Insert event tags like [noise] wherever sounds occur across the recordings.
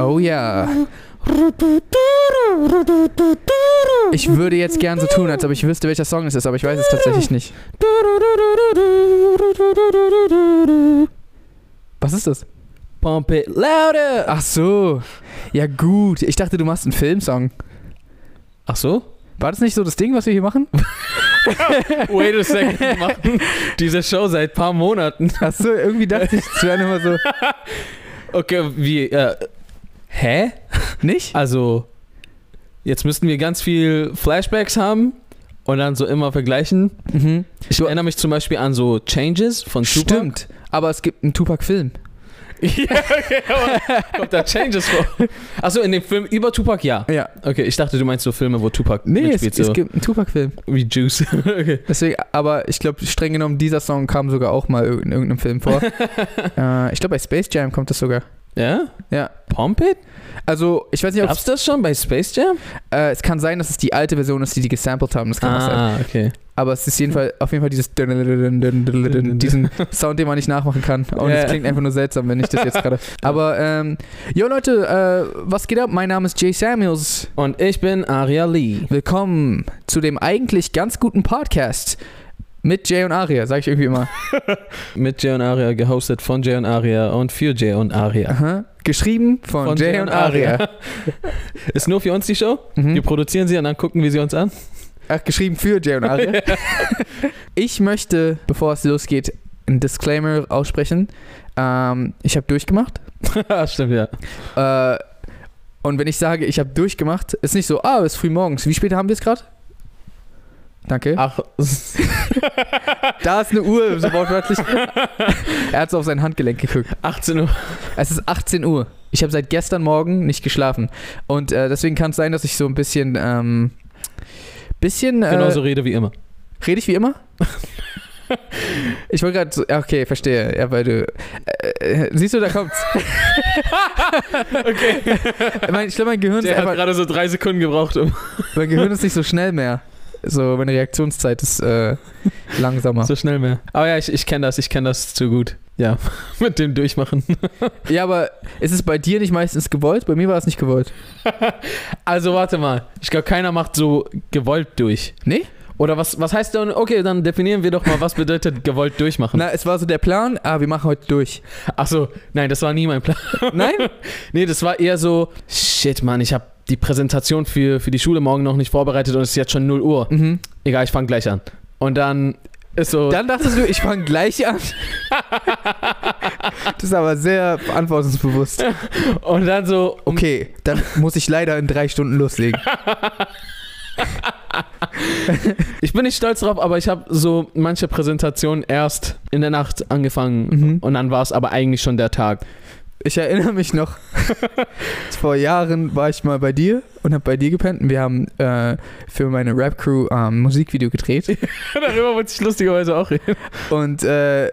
Oh ja. Ich würde jetzt gern so tun, als ob ich wüsste, welcher Song es ist, aber ich weiß es tatsächlich nicht. Was ist das? Pump it louder. Ach so. Ja gut. Ich dachte, du machst einen Filmsong. Ach so? War das nicht so das Ding, was wir hier machen? [laughs] [laughs] Wait a second. Wir machen diese Show seit paar Monaten. Ach so, irgendwie dachte ich, wäre immer so. Okay, wie, äh, hä? Nicht? Also, jetzt müssten wir ganz viel Flashbacks haben und dann so immer vergleichen. Mhm. Ich erinnere mich zum Beispiel an so Changes von Tupac. Stimmt. Aber es gibt einen Tupac-Film. [laughs] ja, okay, kommt da Changes vor? Achso, in dem Film über Tupac, ja. Ja. Okay, ich dachte, du meinst so Filme, wo Tupac Nee, es, mitspielt, es so gibt einen Tupac-Film. wie Juice. [laughs] okay. Deswegen, aber ich glaube, streng genommen, dieser Song kam sogar auch mal in irgendeinem Film vor. [laughs] äh, ich glaube, bei Space Jam kommt das sogar. Ja? Ja. Pump It? Also, ich weiß nicht, ob Gab's das schon bei Space Jam? äh, es kann sein, dass es die alte Version ist, die die gesampelt haben. Das kann auch sein. Ah, okay. Aber es ist jeden Fall, auf jeden Fall dieses diesen Sound, den man nicht nachmachen kann. Und es klingt einfach nur seltsam, wenn ich das jetzt gerade. Aber, ähm, jo Leute, äh, was geht ab? Mein Name ist Jay Samuels. Und ich bin Aria Lee. Willkommen zu dem eigentlich ganz guten Podcast mit Jay und Aria, sag ich irgendwie immer. [laughs] Mit Jay und Aria, gehostet von Jay und Aria und für Jay und Aria. Aha. Geschrieben von, Jay und Aria. [laughs] Ist nur für uns die Show. Wir Mhm. produzieren sie und dann gucken wir sie uns an. Ach, geschrieben für Jay und [laughs] Aria. Ich möchte, bevor es losgeht, ein Disclaimer aussprechen. Ähm, ich habe durchgemacht. [laughs] Stimmt, ja. Äh, und wenn ich sage, ich habe durchgemacht, ist nicht so, ah, es ist früh morgens. Wie spät haben wir es gerade? Danke. Ach, [laughs] Da ist eine Uhr, so wortwörtlich. er hat so auf sein Handgelenk geguckt. 18 Uhr. Es ist 18 Uhr. Ich habe seit gestern Morgen nicht geschlafen. Und äh, deswegen kann es sein, dass ich so ein bisschen, ähm, bisschen, äh, Genauso rede wie immer. rede ich wie immer? [laughs] Ich wollte gerade so, okay, verstehe. Ja, weil du, äh, äh, siehst du, da kommt's. Okay. [laughs] mein, ich glaube, mein Gehirn ist Der hat gerade so drei Sekunden gebraucht, um [laughs] mein Gehirn ist nicht so schnell mehr. So, meine Reaktionszeit ist äh, langsamer. so schnell mehr. Aber ja, ich, ich kenne das, ich kenne das zu gut. Ja, [laughs] mit dem Durchmachen. [laughs] Ja, aber ist es bei dir nicht meistens gewollt? Bei mir war es nicht gewollt. [laughs] Also warte mal. Ich glaube, keiner macht so gewollt durch. Nee? Oder was, was heißt denn, okay, dann definieren wir doch mal, was bedeutet gewollt durchmachen. Na, es war so der Plan, ah, wir machen heute durch. Achso, nein, das war nie mein Plan. Nein? Nee, das war eher so, shit, Mann, ich habe die Präsentation für, für die Schule morgen noch nicht vorbereitet und es ist jetzt schon 0 Uhr. Mhm. Egal, ich fange gleich an. Und dann so, Dann dachtest du, ich fange gleich an. das ist aber sehr verantwortungsbewusst. und dann so, um, Okay, dann muss ich leider in drei Stunden loslegen. [laughs] ich bin nicht stolz drauf, aber ich habe so manche Präsentationen erst in der Nacht angefangen Mhm. und dann war es aber eigentlich schon der Tag. Ich erinnere mich noch, [laughs] vor Jahren war ich mal bei dir und habe bei dir gepennt. Und wir haben äh, für meine Rap-Crew ähm, ein Musikvideo gedreht. [laughs] Darüber wollte ich lustigerweise auch reden. Und äh,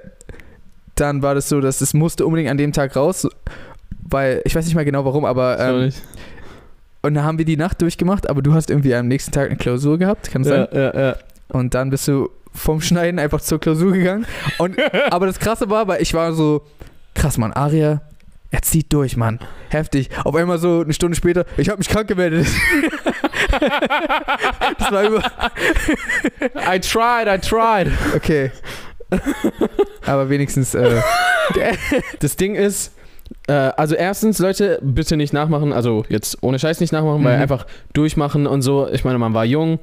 dann war das so, dass es musste unbedingt an dem Tag raus, weil ich weiß nicht mehr genau warum, aber ähm, und dann haben wir die Nacht durchgemacht, aber du hast irgendwie am nächsten Tag eine Klausur gehabt, kann das ja, sein? ja, ja. Und dann bist du vom Schneiden einfach zur Klausur gegangen. Und [laughs] aber das Krasse war, weil ich war so krass, Mann, Aria, er zieht durch, Mann, heftig. Auf einmal so eine Stunde später, ich habe mich krank gemeldet. [laughs] das war über I tried, I tried. okay. Aber wenigstens äh, Das Ding ist, äh, also erstens, Leute, bitte nicht nachmachen, also jetzt ohne Scheiß nicht nachmachen, weil Mhm. einfach durchmachen und so. Ich meine, man war jung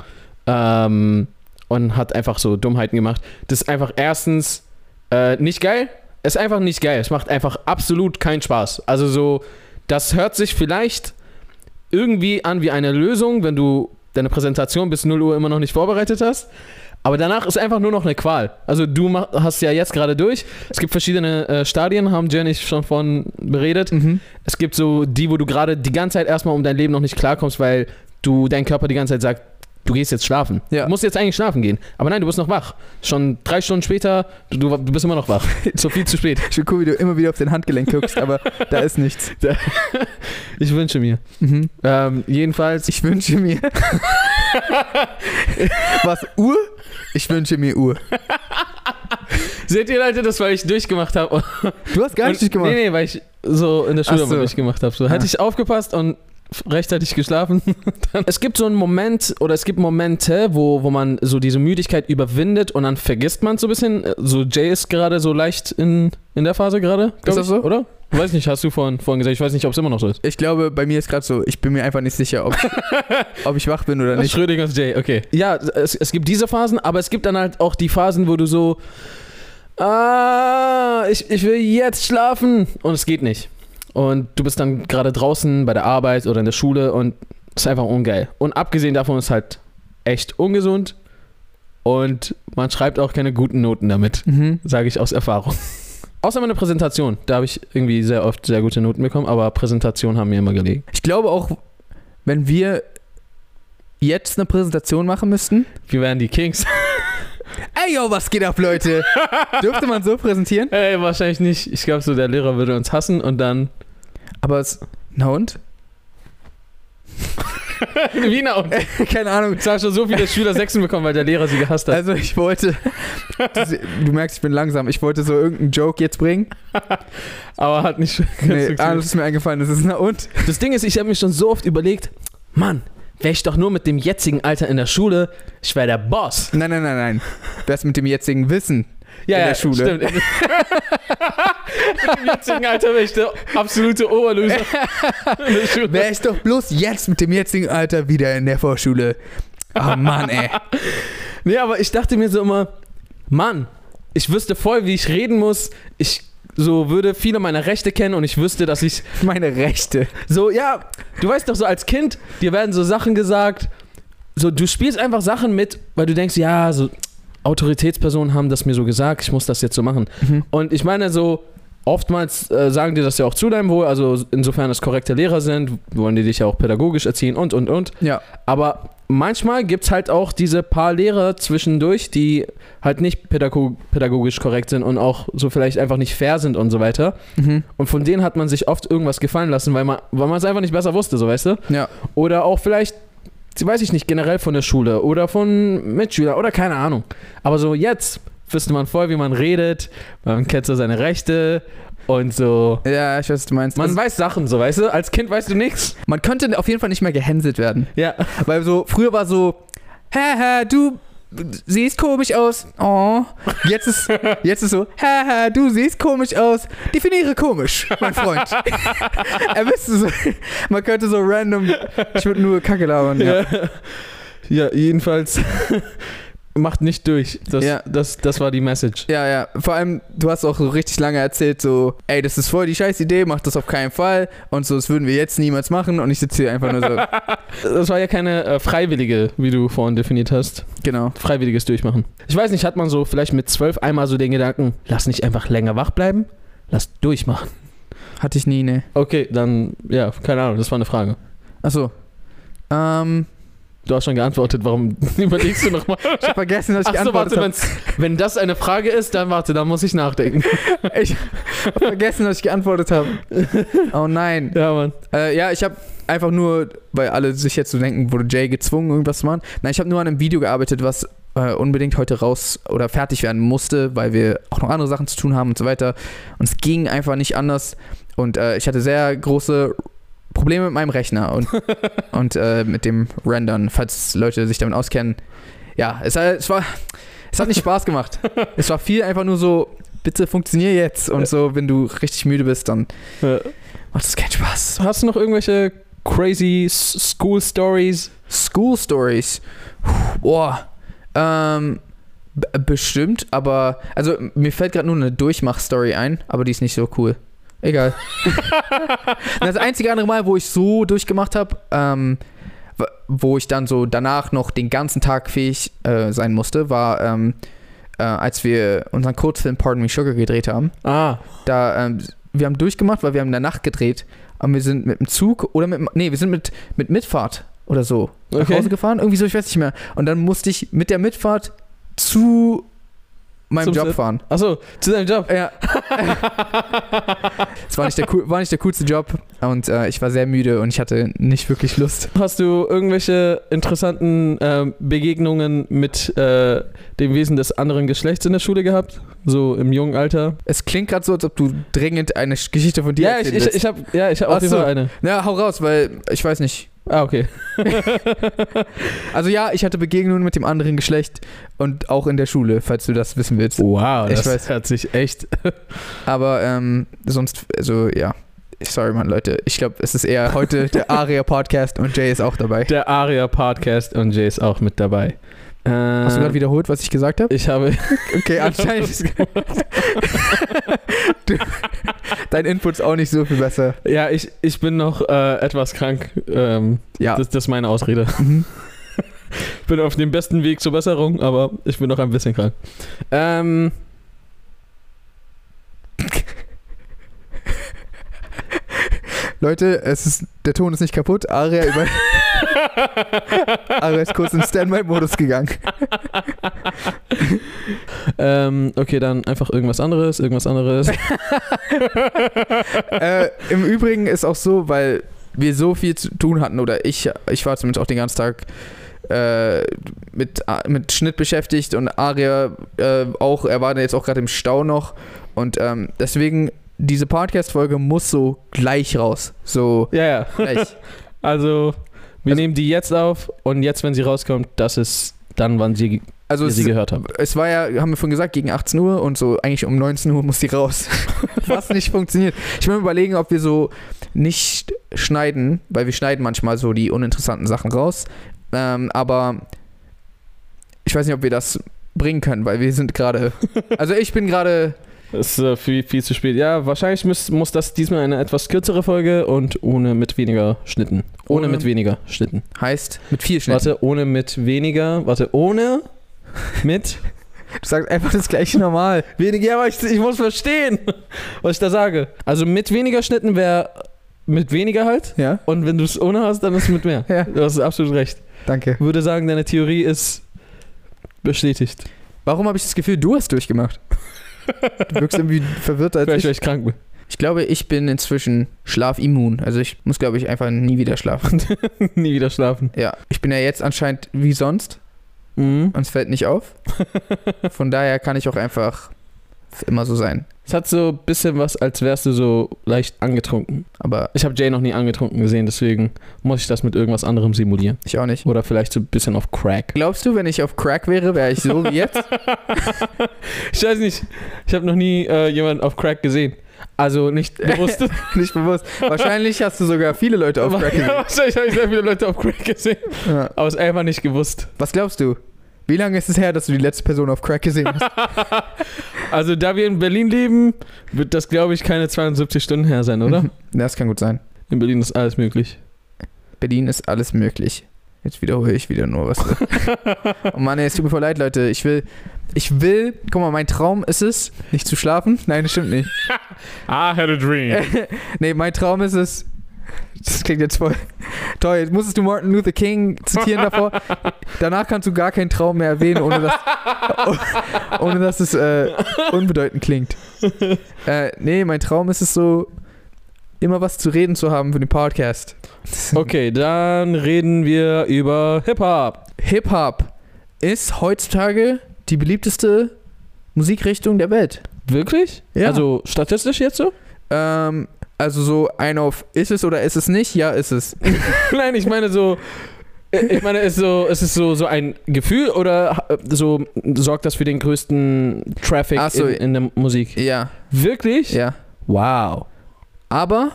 ähm, und hat einfach so Dummheiten gemacht. Das ist einfach erstens äh, nicht geil. Es ist einfach nicht geil. Es macht einfach absolut keinen Spaß. Also so, das hört sich vielleicht irgendwie an wie eine Lösung, wenn du deine Präsentation bis 0 Uhr immer noch nicht vorbereitet hast. Aber danach ist einfach nur noch eine Qual. Also du mach, hast ja jetzt gerade durch. Es gibt verschiedene äh, Stadien, haben Jenny schon von beredet. mhm. Es gibt so die, wo du gerade die ganze Zeit erstmal um dein Leben noch nicht klarkommst, weil du dein Körper die ganze Zeit sagt, du gehst jetzt schlafen. Ja. Du musst jetzt eigentlich schlafen gehen. Aber nein, du bist noch wach. Schon drei Stunden später, du, du du bist immer noch wach. [laughs] so viel zu spät. Ich finde cool, wie du immer wieder auf den Handgelenk guckst, aber da ist nichts. [laughs] Ich wünsche mir. Mhm. Ähm, jedenfalls, Ich wünsche mir. [laughs] Was? Uhr? Ich wünsche mir Uhr. Seht ihr, Leute, das, weil ich durchgemacht habe. Du hast gar nicht durchgemacht? Nee, nee, weil ich so in der Schule so. durchgemacht habe. So, hätte Ah. ich aufgepasst und rechtzeitig geschlafen. [laughs] es gibt so einen Moment oder es gibt Momente, wo, wo man so diese Müdigkeit überwindet und dann vergisst man so ein bisschen. So Jay ist gerade so leicht in, in der Phase gerade. Ist das ich, so? Oder? Weiß nicht, hast du vorhin, vorhin gesagt. Ich weiß nicht, ob es immer noch so ist. Ich glaube, bei mir ist gerade so, ich bin mir einfach nicht sicher, ob, [laughs] ob ich wach bin oder nicht. Schrödingers Jay, okay. Ja, es, es gibt diese Phasen, aber es gibt dann halt auch die Phasen, wo du so, ah, ich, ich will jetzt schlafen und es geht nicht. Und du bist dann gerade draußen bei der Arbeit oder in der Schule und es ist einfach ungeil. Und abgesehen davon ist halt echt ungesund und man schreibt auch keine guten Noten damit, Mhm. sage ich aus Erfahrung. Außer meine Präsentation, da habe ich irgendwie sehr oft sehr gute Noten bekommen, aber Präsentationen haben mir immer gelegen. Ich glaube auch, wenn wir jetzt eine Präsentation machen müssten. Wir wären die Kings. [laughs] Ey, yo, was geht ab, Leute? Dürfte man so präsentieren? Ey, wahrscheinlich nicht. Ich glaube, so der Lehrer würde uns hassen und dann. Aber es. Na und? [laughs] Wiener und. Keine Ahnung. Es haben schon so viele Schüler Sechsen bekommen, weil der Lehrer sie gehasst hat. Also, ich wollte. Du, merkst, ich bin langsam. Ich wollte so irgendeinen Joke jetzt bringen. Aber hat nicht. Nee, [laughs] das ist mir eingefallen. Das ist na und? Das Ding ist, ich habe mir schon so oft überlegt, Mann, wäre ich doch nur mit dem jetzigen Alter in der Schule, ich wäre der Boss. Nein, nein, nein, nein. Das mit dem jetzigen Wissen. Ja, In ja, der Schule. Stimmt. [laughs] mit dem jetzigen Alter wäre ich der absolute Oberloser. [laughs] Wäre ich doch bloß jetzt mit dem jetzigen Alter wieder in der Vorschule. Oh Mann, ey. [laughs] Nee, aber ich dachte mir so immer, Mann, ich wüsste voll, wie ich reden muss. Ich so würde viele meiner Rechte kennen und ich wüsste, dass ich [laughs] Meine Rechte. So, ja, du weißt doch so als Kind, dir werden so Sachen gesagt, so du spielst einfach Sachen mit, weil du denkst, ja, so Autoritätspersonen haben das mir so gesagt, ich muss das jetzt so machen. Mhm. Und ich meine so, oftmals äh, sagen dir das ja auch zu deinem Wohl, also insofern es korrekte Lehrer sind, wollen die dich ja auch pädagogisch erziehen und, und, und. Ja. Aber manchmal gibt es halt auch diese paar Lehrer zwischendurch, die halt nicht pädago pädagogisch korrekt sind und auch so vielleicht einfach nicht fair sind und so weiter. Mhm. Und von denen hat man sich oft irgendwas gefallen lassen, weil man weil man es einfach nicht besser wusste, so weißt du? Ja. Oder auch vielleicht, weiß ich nicht, generell von der Schule oder von Mitschülern oder keine Ahnung. Aber so jetzt wüsste man voll, wie man redet, man kennt so seine Rechte und so. Ja, ich weiß, was du meinst. Man Also, weiß Sachen, so weißt du? Als Kind weißt du nichts. man könnte auf jeden Fall nicht mehr gehänselt werden. Ja. Weil so, früher war so, haha, du siehst komisch aus. Oh. Jetzt ist, jetzt ist so, haha, du siehst komisch aus. Definiere komisch, mein Freund. [laughs] er müsste so, man könnte so random, ich würde nur Kacke labern. Ja. Ja, ja jedenfalls macht nicht durch. Das, Ja. das, das war die Message. Ja, ja. Vor allem, du hast auch so richtig lange erzählt, so, ey, das ist voll die scheiß Idee, mach das auf keinen Fall. Und so, das würden wir jetzt niemals machen. Und ich sitze hier einfach nur so, [laughs] Das war ja keine äh, freiwillige, wie du vorhin definiert hast. genau. Freiwilliges Durchmachen. Ich weiß nicht, hat man so vielleicht mit zwölf einmal so den Gedanken, lass nicht einfach länger wach bleiben, lass durchmachen. Hatte ich nie, ne. Okay, dann, ja, keine Ahnung, das war eine Frage. Achso. Ähm, Du hast schon geantwortet, warum [laughs] überlegst du nochmal? ich hab vergessen, dass ich Achso, warte, geantwortet wenn's, wenn das eine Frage ist, dann warte, dann muss ich nachdenken. habe. [laughs] Ich hab vergessen, dass ich geantwortet habe. Oh nein. Ja, Mann. Äh, ja, ich habe einfach nur, weil alle sich jetzt so denken, wurde Jay gezwungen, irgendwas zu machen. Nein, ich habe nur an einem Video gearbeitet, was äh, unbedingt heute raus oder fertig werden musste, weil wir auch noch andere Sachen zu tun haben und so weiter. Und es ging einfach nicht anders. Und äh, ich hatte sehr große Probleme mit meinem Rechner und, [laughs] und äh, mit dem Rendern, falls Leute sich damit auskennen. Ja, es, äh, es war. Es hat nicht Spaß gemacht. [laughs] Es war viel einfach nur so, bitte funktionier jetzt. Und so, wenn du richtig müde bist, dann Ja. macht es keinen Spaß. Hast du noch irgendwelche crazy School Stories? School Stories. Boah. Ähm, bestimmt, aber. Also, mir fällt gerade nur eine Durchmach-Story ein, aber die ist nicht so cool. Egal. [laughs] das einzige andere Mal, wo ich so durchgemacht habe, ähm, wo ich dann so danach noch den ganzen Tag fähig äh, sein musste, war, ähm, äh, als wir unseren Kurzfilm Pardon Me Sugar gedreht haben. Ah, Da, ähm, wir haben durchgemacht, weil wir haben in der Nacht gedreht, aber wir sind mit dem Zug oder mit, nee, wir sind mit, mit Mitfahrt oder so nach Okay. Hause gefahren, irgendwie so, ich weiß nicht mehr. Und dann musste ich mit der Mitfahrt zu meinem Job fahren. achso, zu deinem Job. Ja. [laughs] Es war, nicht der war nicht der coolste Job und äh, ich war sehr müde und ich hatte nicht wirklich Lust. Hast du irgendwelche interessanten ähm, Begegnungen mit äh, dem Wesen des anderen Geschlechts in der Schule gehabt? So im jungen Alter? Es klingt gerade so, als ob du dringend eine Sch- Geschichte von dir Ja, ich, ich, ich habe ja, ich hab auf jeden so. Eine. Ja, hau raus, weil ich weiß nicht. Ah, okay. [laughs] Also ja, ich hatte Begegnungen mit dem anderen Geschlecht und auch in der Schule, falls du das wissen willst. Wow, Ich das weiß. hört sich echt. [laughs] Aber ähm, sonst, also ja. Sorry, Mann, Leute. Ich glaube, es ist eher heute der [laughs] Aria-Podcast und Jay ist auch dabei. Der Aria Podcast und Jay ist auch mit dabei. Äh, Hast du gerade wiederholt, was ich gesagt habe? Ich habe. [laughs] Okay, anscheinend. du, [laughs] dein Input ist auch nicht so viel besser. ja, ich, ich bin noch äh, etwas krank. Ähm, Ja. das, das ist meine Ausrede. Mhm. [laughs] bin auf dem besten Weg zur Besserung, aber ich bin noch ein bisschen krank. Ähm, Leute, es ist, der Ton ist nicht kaputt. Aria, über, Aria [laughs] ist kurz in Standby-Modus gegangen. ähm, okay, dann einfach irgendwas anderes, irgendwas anderes. [laughs] äh, Im Übrigen ist auch so, weil wir so viel zu tun hatten, oder ich, ich war zumindest auch den ganzen Tag äh, mit, mit Schnitt beschäftigt und Aria äh, auch, er war jetzt auch gerade im Stau noch und ähm, deswegen, diese Podcast-Folge muss so gleich raus. So ja, ja. gleich. [laughs] Also, wir Also- nehmen die jetzt auf und jetzt, wenn sie rauskommt, das ist dann, wann sie, Also sie gehört haben. es war ja, haben wir vorhin gesagt, gegen 18 Uhr und so eigentlich um 19 Uhr muss die raus. [laughs] Was nicht funktioniert. Ich will mir überlegen, ob wir so nicht schneiden, weil wir schneiden manchmal so die uninteressanten Sachen raus. Ähm, aber ich weiß nicht, ob wir das bringen können, weil wir sind gerade. [laughs] Also ich bin gerade. Es ist äh, viel, viel zu spät. Ja, wahrscheinlich muss, muss das diesmal eine etwas kürzere Folge und ohne mit weniger Schnitten. Ohne, Ohne- mit weniger Schnitten. Heißt mit viel Schnitten. Warte, ohne mit weniger. Warte, ohne mit Du sagst einfach das gleiche normal. [laughs] weniger. Ja, aber ich, ich muss verstehen, [laughs] was ich da sage. Also mit weniger Schnitten wäre mit weniger halt. Ja? Und wenn du es ohne hast, dann ist es mit mehr. Ja. Du hast absolut recht. Danke. Ich würde sagen, deine Theorie ist bestätigt. Warum habe ich das Gefühl, du hast durchgemacht? [laughs] Du wirkst irgendwie verwirrt als Vielleicht, ich. weil ich krank bin. Ich glaube, ich bin inzwischen schlafimmun. Also ich muss, glaube ich, einfach nie wieder schlafen. [laughs] Nie wieder schlafen. Ja, ich bin ja jetzt anscheinend wie sonst Mhm. und es fällt nicht auf. [laughs] Von daher kann ich auch einfach immer so sein. Es hat so ein bisschen was, als wärst du so leicht angetrunken. Aber Ich habe Jay noch nie angetrunken gesehen, deswegen muss ich das mit irgendwas anderem simulieren. ich auch nicht. Oder vielleicht so ein bisschen auf Crack. Glaubst du, wenn ich auf Crack wäre, wäre ich so wie jetzt? [laughs] Ich weiß nicht, ich habe noch nie äh, jemanden auf Crack gesehen. Also nicht [laughs] bewusst. nicht bewusst. Wahrscheinlich hast du sogar viele Leute auf [laughs] Crack ja, gesehen. wahrscheinlich habe ich sehr viele Leute auf Crack gesehen. Ja. Aber es einfach nicht gewusst. Was glaubst du? Wie lange ist es her, dass du die letzte Person auf Crack gesehen hast? [laughs] Also da wir in Berlin leben, wird das glaube ich keine 72 Stunden her sein, oder? [laughs] Das kann gut sein. In Berlin ist alles möglich. Berlin ist alles möglich. Jetzt wiederhole ich wieder nur was. [laughs] oh Mann, ey, es tut mir voll leid, Leute. Ich will, ich will, guck mal, mein Traum ist es, nicht zu schlafen. Nein, das stimmt nicht. I had a dream. nee, mein Traum ist es. Das klingt jetzt voll. Toll, jetzt musstest du Martin Luther King zitieren davor. Danach kannst du gar keinen Traum mehr erwähnen, ohne dass, ohne dass es äh, unbedeutend klingt. Äh, nee, mein Traum ist es so, immer was zu reden zu haben für den Podcast. Okay, dann reden wir über Hip-Hop. Hip-Hop ist heutzutage die beliebteste Musikrichtung der Welt. Wirklich? Ja. Also statistisch jetzt so? Ähm, also so ein auf ist es oder ist es nicht? Ja, ist es. [laughs] Nein, ich meine so. äh, Ich meine, ist so, ist es so, so ein Gefühl oder äh, so sorgt das für den größten Traffic so. in, in der Musik? Ja, Wirklich? ja. Wow. Aber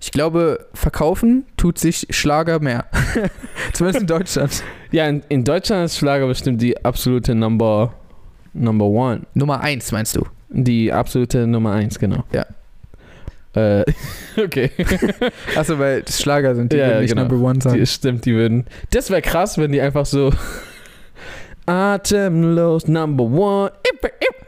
ich glaube, verkaufen tut sich Schlager mehr. [laughs] Zumindest in Deutschland. Ja, in, in Deutschland ist Schlager bestimmt die absolute Number, Number One. Nummer eins, meinst du? Die absolute Nummer eins, genau. Ja. Äh, [laughs] okay. [laughs] Achso, weil Schlager sind, die Ja, würden nicht genau. Number One sein. Die, stimmt, die würden. Das wäre krass, wenn die einfach so. [laughs] Atemlos Number One.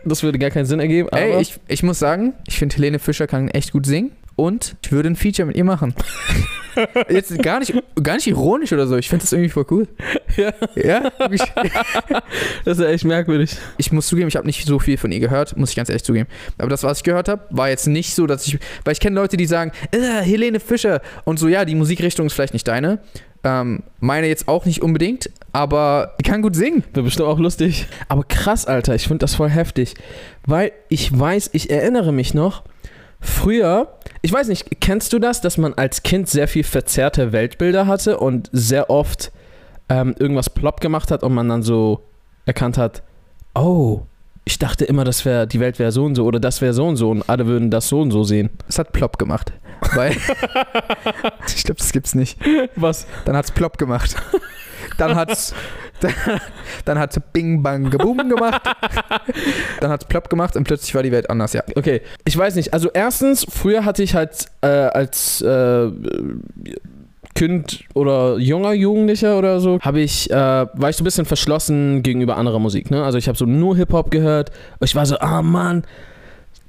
Das würde gar keinen Sinn ergeben. Aber Ey, ich, ich muss sagen, ich finde Helene Fischer kann echt gut singen. Und ich würde ein Feature mit ihr machen. [laughs] Jetzt gar nicht, gar nicht ironisch oder so. Ich finde das irgendwie voll cool. [laughs] Ja. Ja? Ich, [laughs] Das ist echt merkwürdig. ich muss zugeben, ich habe nicht so viel von ihr gehört, muss ich ganz ehrlich zugeben. Aber das, was ich gehört habe, war jetzt nicht so, dass ich. Weil ich kenne Leute, die sagen, äh, Helene Fischer. Und so, ja, die Musikrichtung ist vielleicht nicht deine. Ähm, meine jetzt auch nicht unbedingt, aber die kann gut singen. Wäre bestimmt auch lustig. Aber krass, Alter, ich finde das voll heftig. Weil ich weiß, ich erinnere mich noch, früher, ich weiß nicht, kennst du das, dass man als Kind sehr viel verzerrte Weltbilder hatte und sehr oft ähm, irgendwas plopp gemacht hat und man dann so erkannt hat, oh, ich dachte immer, das wär, die Welt wäre so und so oder das wäre so und so und alle würden das so und so sehen. Es hat plopp gemacht. Weil. [laughs] [laughs] ich glaube, das gibt's nicht. Was? Dann hat's plopp gemacht. Dann hat's. Dann, [laughs] dann hat's Bing Bang Geboom gemacht. [laughs] Dann hat's plopp gemacht und plötzlich war die Welt anders, ja. Okay, ich weiß nicht. Also erstens, früher hatte ich halt äh, als äh, Kind oder junger Jugendlicher oder so, habe ich, äh, war ich so ein bisschen verschlossen gegenüber anderer Musik. Ne? Also ich habe so nur Hip-Hop gehört. Ich war so, ah Mann,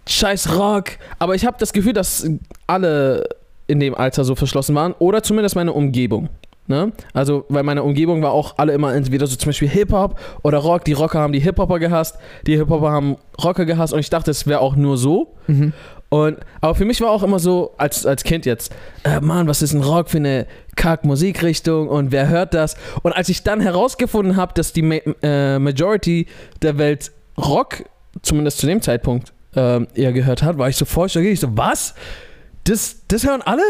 scheiß Rock. Aber ich habe das Gefühl, dass alle in dem Alter so verschlossen waren. Oder zumindest meine Umgebung. Ne? Also, weil meine Umgebung war auch alle immer entweder so zum Beispiel Hip-Hop oder Rock. Die Rocker haben die Hip-Hopper gehasst, die Hip-Hopper haben Rocker gehasst und ich dachte, es wäre auch nur so. Mhm. Und, aber für mich war auch immer so, als, als Kind jetzt, äh, Mann, was ist ein Rock für eine Kack-Musikrichtung und wer hört das? Und als ich dann herausgefunden habe, dass die Ma äh, Majority der Welt Rock, zumindest zu dem Zeitpunkt, ähm, eher gehört hat, war ich so voll. Ich so, was? Das, das hören alle?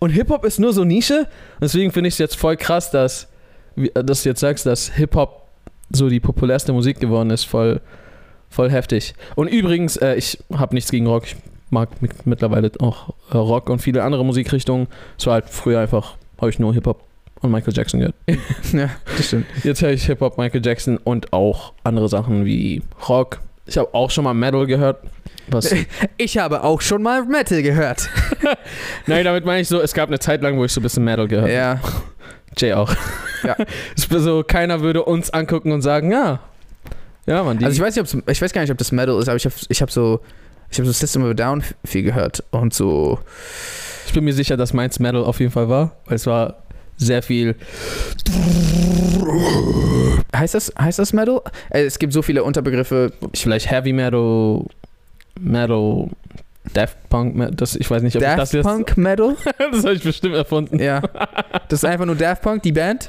Und Hip-Hop ist nur so Nische? Deswegen finde ich es jetzt voll krass, dass, äh, dass du jetzt sagst, dass Hip-Hop so die populärste Musik geworden ist. Voll, voll heftig. Und übrigens, äh, ich habe nichts gegen Rock. Ich mag mit, mittlerweile auch äh, Rock und viele andere Musikrichtungen. Es war halt früher einfach, habe ich nur Hip-Hop und Michael Jackson gehört. [laughs] Ja, das stimmt. Jetzt höre ich Hip-Hop, Michael Jackson und auch andere Sachen wie Rock. [laughs] Ich habe auch schon mal Metal gehört. Was, Ich habe auch schon mal Metal gehört. nein, damit meine ich so, es gab eine Zeit lang, wo ich so ein bisschen Metal gehört habe. Ja. Jay auch. Ja. [laughs] So, keiner würde uns angucken und sagen, ja. Ja, man, die. Also ich weiß, nicht, ich weiß gar nicht, ob das Metal ist, aber ich habe ich hab so. Ich habe so System of a Down viel gehört und so. ich bin mir sicher, dass meins Metal auf jeden Fall war, weil es war sehr viel. Heißt das, heißt das Metal? Äh, Es gibt so viele Unterbegriffe. Vielleicht Heavy Metal, Metal, Daft Punk, das, ich weiß nicht, ob ich Daft das jetzt. Punk Metal? [laughs] das habe ich bestimmt erfunden. Ja. Das ist einfach nur Daft Punk, die Band.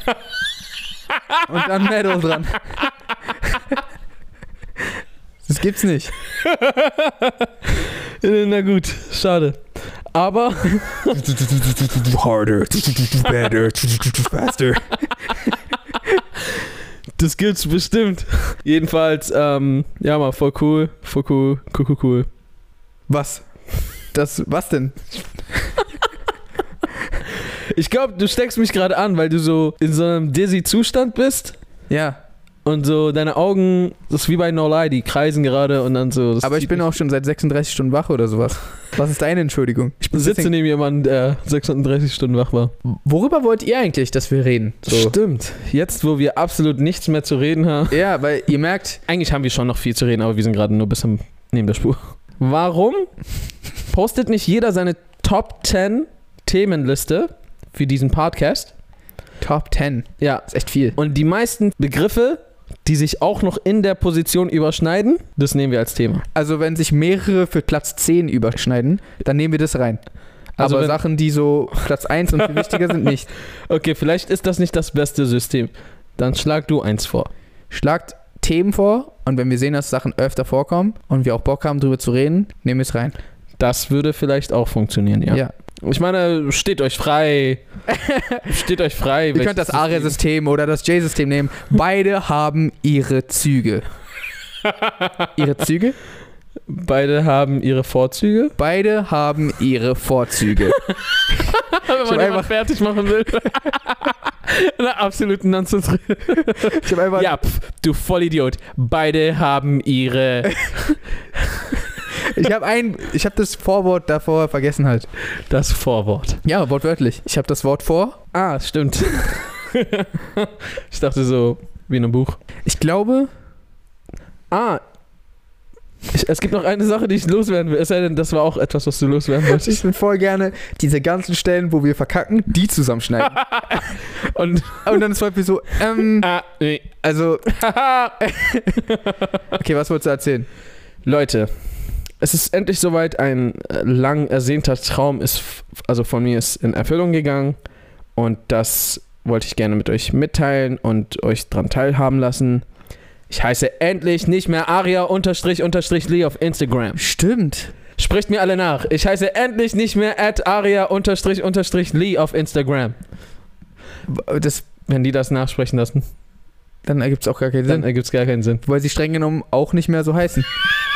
Und dann Metal dran. Das gibt's nicht. [laughs] Na gut, schade. Aber Harder, better, faster. das gibt's bestimmt. Jedenfalls, ähm, ja, mal voll cool, voll cool, cool, cool, cool. Was? Das, was denn? Ich glaube, du steckst mich gerade an, weil du so in so einem dizzy Zustand bist Ja, und so deine Augen, das ist wie bei No Lie, die kreisen gerade und dann so. das aber ich bin auch schon seit 36 Stunden wach oder sowas. [laughs] Was ist deine Entschuldigung? Ich bin sitze neben jemandem, der 36 Stunden wach war. Worüber wollt ihr eigentlich, dass wir reden? So. Stimmt. Jetzt, wo wir absolut nichts mehr zu reden haben. Ja, weil ihr merkt, Eigentlich haben wir schon noch viel zu reden, aber wir sind gerade nur bis am, neben der Spur. Warum postet nicht jeder seine Top 10 Themenliste für diesen Podcast? Top 10. Ja. ist echt viel. Und die meisten Begriffe, die sich auch noch in der Position überschneiden, das nehmen wir als Thema. Also wenn sich mehrere für Platz 10 überschneiden, dann nehmen wir das rein. Also Aber Sachen, die so Platz 1 und viel wichtiger sind, nicht. [laughs] Okay, vielleicht ist das nicht das beste System. Dann schlag du eins vor. Schlagt Themen vor und wenn wir sehen, dass Sachen öfter vorkommen und wir auch Bock haben, drüber zu reden, nehmen wir es rein. Das würde vielleicht auch funktionieren, ja. Ja. Ich meine, steht euch frei. [laughs] steht euch frei. Ihr könnt das ARIA-System oder das J-System nehmen. Beide haben ihre Züge. ihre Züge? Beide haben ihre Vorzüge. Beide haben ihre Vorzüge. [laughs] Wenn hab man einfach- fertig machen will. [laughs] Eine absolute Nonsens. Ich habe einfach, Ja, pf, du Vollidiot. Beide haben ihre. Ich habe ein, ich habe das Vorwort davor vergessen halt. Das Vorwort. Ja, wortwörtlich. Ich habe das Wort vor. Ah, stimmt. [laughs] ich dachte so, wie in einem Buch. Ich glaube, Ah, Ich, es gibt noch eine Sache, die ich loswerden will. Es sei denn, das war auch etwas, was du loswerden [laughs] wolltest. Ich will voll gerne diese ganzen Stellen, wo wir verkacken, die zusammenschneiden. [laughs] Und, Und dann ist zum Beispiel so, ähm, ah, nee. also, okay, was wolltest du erzählen? Leute, es ist endlich soweit. Ein äh, lang ersehnter Traum ist, also von mir ist in Erfüllung gegangen. Und das wollte ich gerne mit euch mitteilen und euch dran teilhaben lassen. Ich heiße endlich nicht mehr Aria unterstrich unterstrich Lee auf Instagram. Stimmt. Spricht mir alle nach. Ich heiße endlich nicht mehr at Aria unterstrich unterstrich Lee auf Instagram. Das, Wenn die das nachsprechen lassen, dann ergibt es auch gar keinen dann Sinn. ergibt es gar keinen Sinn. Weil sie streng genommen auch nicht mehr so heißen.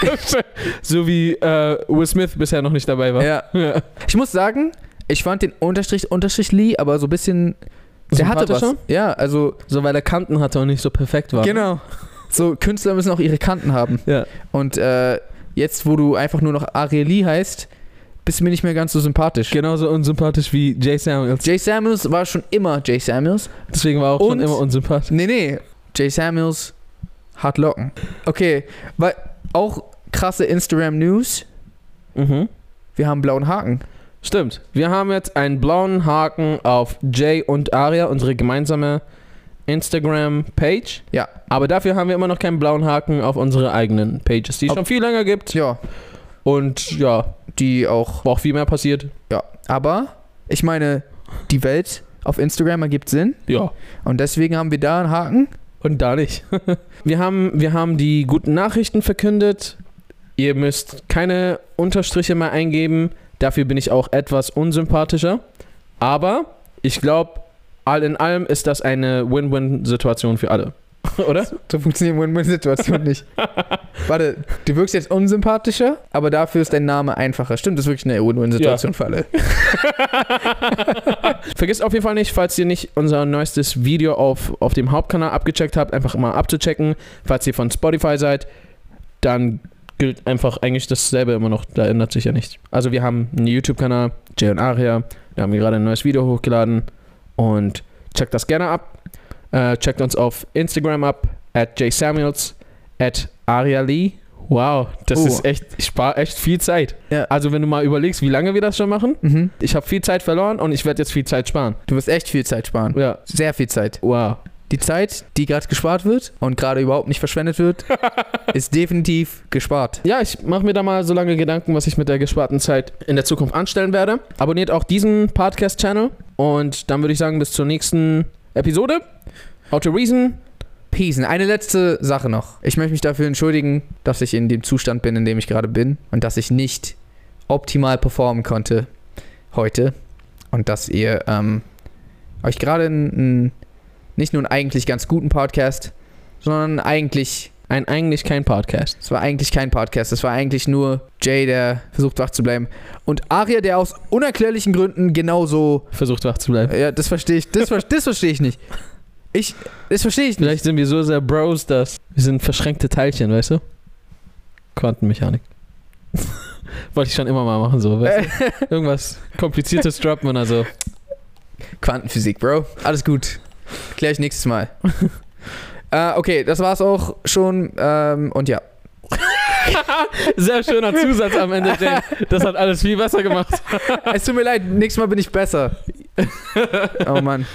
[laughs] so wie äh, Will Smith bisher noch nicht dabei war. Ja. [laughs] Ja. Ich muss sagen, ich fand den Unterstrich Unterstrich Lee, aber so ein bisschen. Der hatte was. Ja, also. So, weil der Kanten hatte und nicht so perfekt war. Genau. So, Künstler müssen auch ihre Kanten haben. Ja. Und äh, jetzt, wo du einfach nur noch Ariel Lee heißt, bist du mir nicht mehr ganz so sympathisch. Genauso unsympathisch wie Jay Samuels. Jay Samuels war schon immer Jay Samuels. Deswegen war er auch Und- schon immer unsympathisch. Nee, nee. Jay Samuels hat Locken. Okay, weil auch krasse Instagram News. Mhm. Wir haben blauen Haken. Stimmt. Wir haben jetzt einen blauen Haken auf Jay und Aria, unsere gemeinsame Instagram-Page. Ja. Aber dafür haben wir immer noch keinen blauen Haken auf unsere eigenen Pages, die es Ob- schon viel länger gibt. Ja, Und ja, die auch. wo auch viel mehr passiert. Ja. Aber ich meine, die Welt auf Instagram ergibt Sinn. Ja. Und deswegen haben wir da einen Haken. Und da nicht. [laughs] wir, haben, wir haben die guten Nachrichten verkündet. Ihr müsst keine Unterstriche mehr eingeben. Dafür bin ich auch etwas unsympathischer. Aber ich glaube, all in allem ist das eine Win-Win-Situation für alle. [laughs] Oder? So funktioniert Win-Win-Situation nicht. [laughs] Warte, du wirkst jetzt unsympathischer, aber dafür ist dein Name einfacher. Stimmt, das ist wirklich eine Win-Win-Situation für alle. [laughs] Vergesst auf jeden Fall nicht, falls ihr nicht unser neuestes Video auf, auf dem Hauptkanal abgecheckt habt, einfach mal abzuchecken. Falls ihr von Spotify seid, dann gilt einfach eigentlich dasselbe immer noch. Da ändert sich ja nichts. Also wir haben einen YouTube-Kanal, Jay und Aria. Da haben wir gerade ein neues Video hochgeladen. Und checkt das gerne ab. Äh, checkt uns auf Instagram ab, at jsamuels, at Aria Lee. Wow, das Oh. ist echt, ich spare echt viel Zeit. Ja. Also wenn du mal überlegst, wie lange wir das schon machen, Mhm. ich habe viel Zeit verloren und ich werde jetzt viel Zeit sparen. Du wirst echt viel Zeit sparen. Ja. Sehr viel Zeit. Wow. Die Zeit, die gerade gespart wird und gerade überhaupt nicht verschwendet wird, [laughs] ist definitiv gespart. Ja, ich mache mir da mal so lange Gedanken, was ich mit der gesparten Zeit in der Zukunft anstellen werde. Abonniert auch diesen Podcast-Channel und dann würde ich sagen, bis zur nächsten Episode. How to Reason. Peace. Eine letzte Sache noch. Ich möchte mich dafür entschuldigen, dass ich in dem Zustand bin, in dem ich gerade bin und dass ich nicht optimal performen konnte heute und dass ihr ähm, euch gerade nicht nur einen eigentlich ganz guten Podcast, sondern eigentlich, Ein eigentlich kein Podcast. es war eigentlich kein Podcast, es war eigentlich nur Jay, der versucht wach zu bleiben und Aria, der aus unerklärlichen Gründen genauso, Versucht wach zu bleiben. ja, das verstehe ich, das, ver- [laughs] das verstehe ich nicht. Ich, das verstehe ich nicht. Vielleicht sind wir so sehr Bros, dass wir sind verschränkte Teilchen, weißt du? Quantenmechanik. [laughs] Wollte ich schon immer mal machen, so. Weißt du? [laughs] Irgendwas Kompliziertes droppen und also. Quantenphysik, Bro. Alles gut. Klär ich nächstes Mal. Äh, okay, das war's auch schon. Ähm, und ja. [laughs] Sehr schöner Zusatz am Ende, Jay. Das hat alles viel besser gemacht. Es tut mir leid, nächstes Mal bin ich besser. [laughs] Oh Mann.